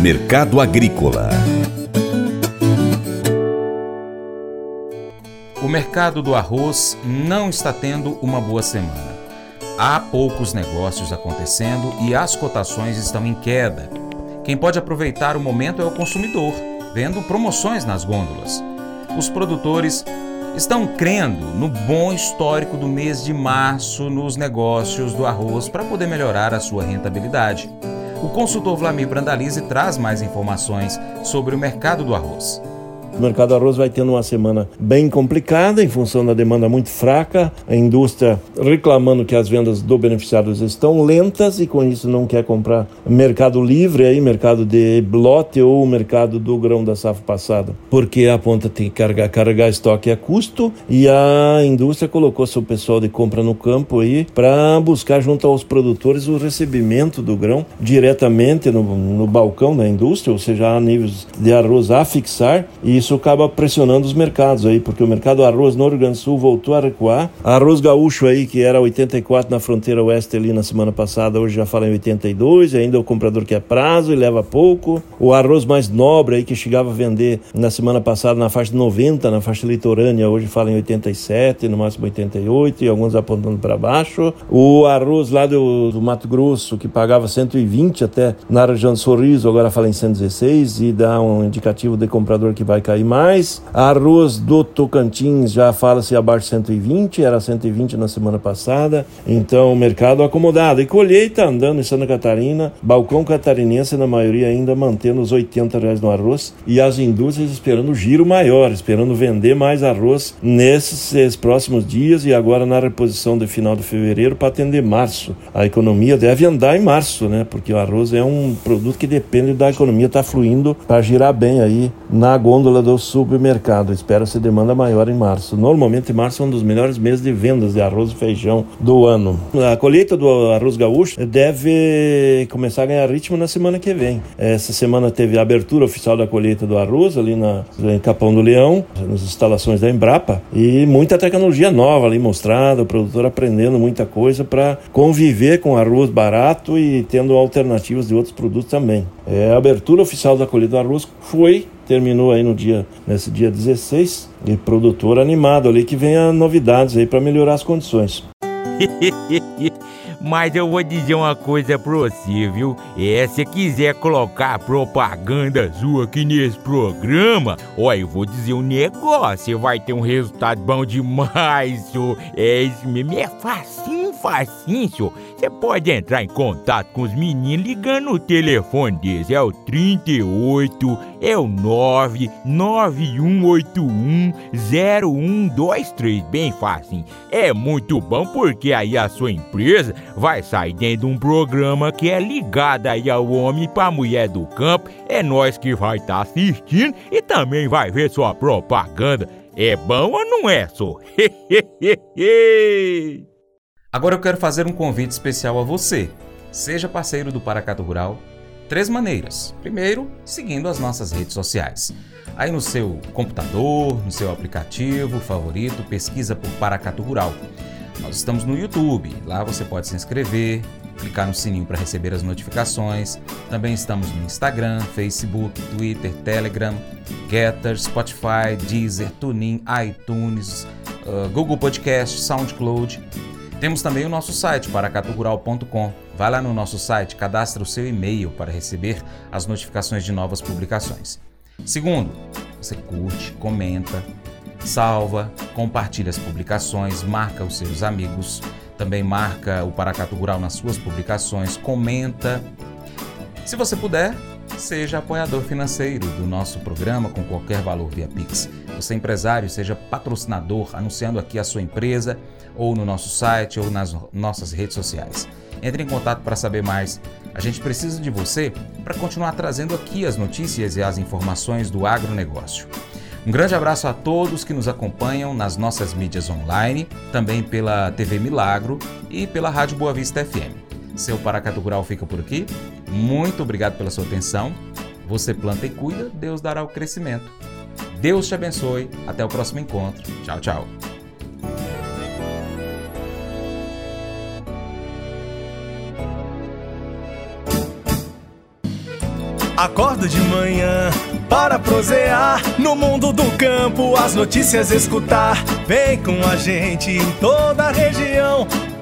Mercado Agrícola O mercado do arroz não está tendo uma boa semana. Há poucos negócios acontecendo e as cotações estão em queda. Quem pode aproveitar o momento é o consumidor, vendo promoções nas gôndolas. Os produtores estão crendo no bom histórico do mês de março nos negócios do arroz para poder melhorar a sua rentabilidade. O consultor Vlamir Brandalize traz mais informações sobre o mercado do arroz. O mercado arroz vai tendo uma semana bem complicada em função da demanda muito fraca, a indústria reclamando que as vendas do beneficiários estão lentas e com isso não quer comprar mercado livre aí, mercado de lote ou mercado do grão da safra passada, porque a ponta tem que carregar, carregar estoque a custo. E a indústria colocou seu pessoal de compra no campo aí para buscar junto aos produtores o recebimento do grão diretamente no, no balcão da indústria, ou seja, a níveis de arroz a fixar. E isso acaba pressionando os mercados aí, porque o mercado arroz no Rio Grande do Sul voltou a recuar. Arroz gaúcho aí, que era 84 na fronteira oeste ali na semana passada, hoje já fala em 82, e ainda o comprador quer prazo e leva pouco. O arroz mais nobre aí, que chegava a vender na semana passada na faixa de 90, na faixa litorânea, hoje fala em 87, no máximo 88, e alguns apontando para baixo. O arroz lá do, do Mato Grosso, que pagava 120 até na região de Sorriso, agora fala em 116, e dá um indicativo de comprador que vai cair mais. Arroz do Tocantins já fala-se abaixo de 120, era 120 na semana passada. Então, mercado acomodado. E colheita andando em Santa Catarina, balcão catarinense na maioria ainda mantendo os 80 reais no arroz e as indústrias esperando giro maior, esperando vender mais arroz nesses próximos dias e agora na reposição de final de fevereiro para atender março. A economia deve andar em março, né? Porque o arroz é um produto que depende da economia estar tá fluindo para girar bem aí na gôndola do supermercado. Espera-se demanda maior em março. Normalmente, março é um dos melhores meses de vendas de arroz e feijão do ano. A colheita do arroz gaúcho deve começar a ganhar ritmo na semana que vem. Essa semana teve a abertura oficial da colheita do arroz ali na, em Capão do Leão, nas instalações da Embrapa, e muita tecnologia nova ali mostrada, o produtor aprendendo muita coisa para conviver com arroz barato e tendo alternativas de outros produtos também. É, a abertura oficial da colheita do arroz foi terminou aí no dia nesse dia 16 e produtor animado ali que venha novidades aí para melhorar as condições. Mas eu vou dizer uma coisa pra você, viu? É, se quiser colocar propaganda sua aqui nesse programa, ó, eu vou dizer um negócio, você vai ter um resultado bom demais, senhor. É isso mesmo, é facinho, facinho, senhor. Você pode entrar em contato com os meninos ligando o telefone deles, é o 38, é o 991810123, bem fácil. É muito bom porque aí a sua empresa vai sair dentro de um programa que é ligado aí ao homem para mulher do campo. É nós que vai estar tá assistindo e também vai ver sua propaganda. É bom ou não é, só? Agora eu quero fazer um convite especial a você. Seja parceiro do Paracato Rural. Três maneiras. Primeiro, seguindo as nossas redes sociais. Aí no seu computador, no seu aplicativo favorito, pesquisa por Paracato Rural. Nós estamos no YouTube, lá você pode se inscrever, clicar no sininho para receber as notificações. Também estamos no Instagram, Facebook, Twitter, Telegram, Getter, Spotify, Deezer, TuneIn, iTunes, uh, Google Podcast, SoundCloud. Temos também o nosso site, paracaturural.com. Vai lá no nosso site, cadastre o seu e-mail para receber as notificações de novas publicações. Segundo, você curte, comenta, salva, compartilha as publicações, marca os seus amigos, também marca o Paracatu Rural nas suas publicações, comenta. Se você puder, seja apoiador financeiro do nosso programa com qualquer valor via Pix. Você é empresário, seja patrocinador, anunciando aqui a sua empresa, ou no nosso site, ou nas nossas redes sociais. Entre em contato para saber mais. A gente precisa de você para continuar trazendo aqui as notícias e as informações do agronegócio. Um grande abraço a todos que nos acompanham nas nossas mídias online, também pela TV Milagro e pela Rádio Boa Vista FM. Seu Paracatu Rural fica por aqui. Muito obrigado pela sua atenção. Você planta e cuida, Deus dará o crescimento. Deus te abençoe. Até o próximo encontro. Tchau, tchau. Acordo de manhã para prosear no mundo do campo, as notícias escutar. Vem com a gente em toda a região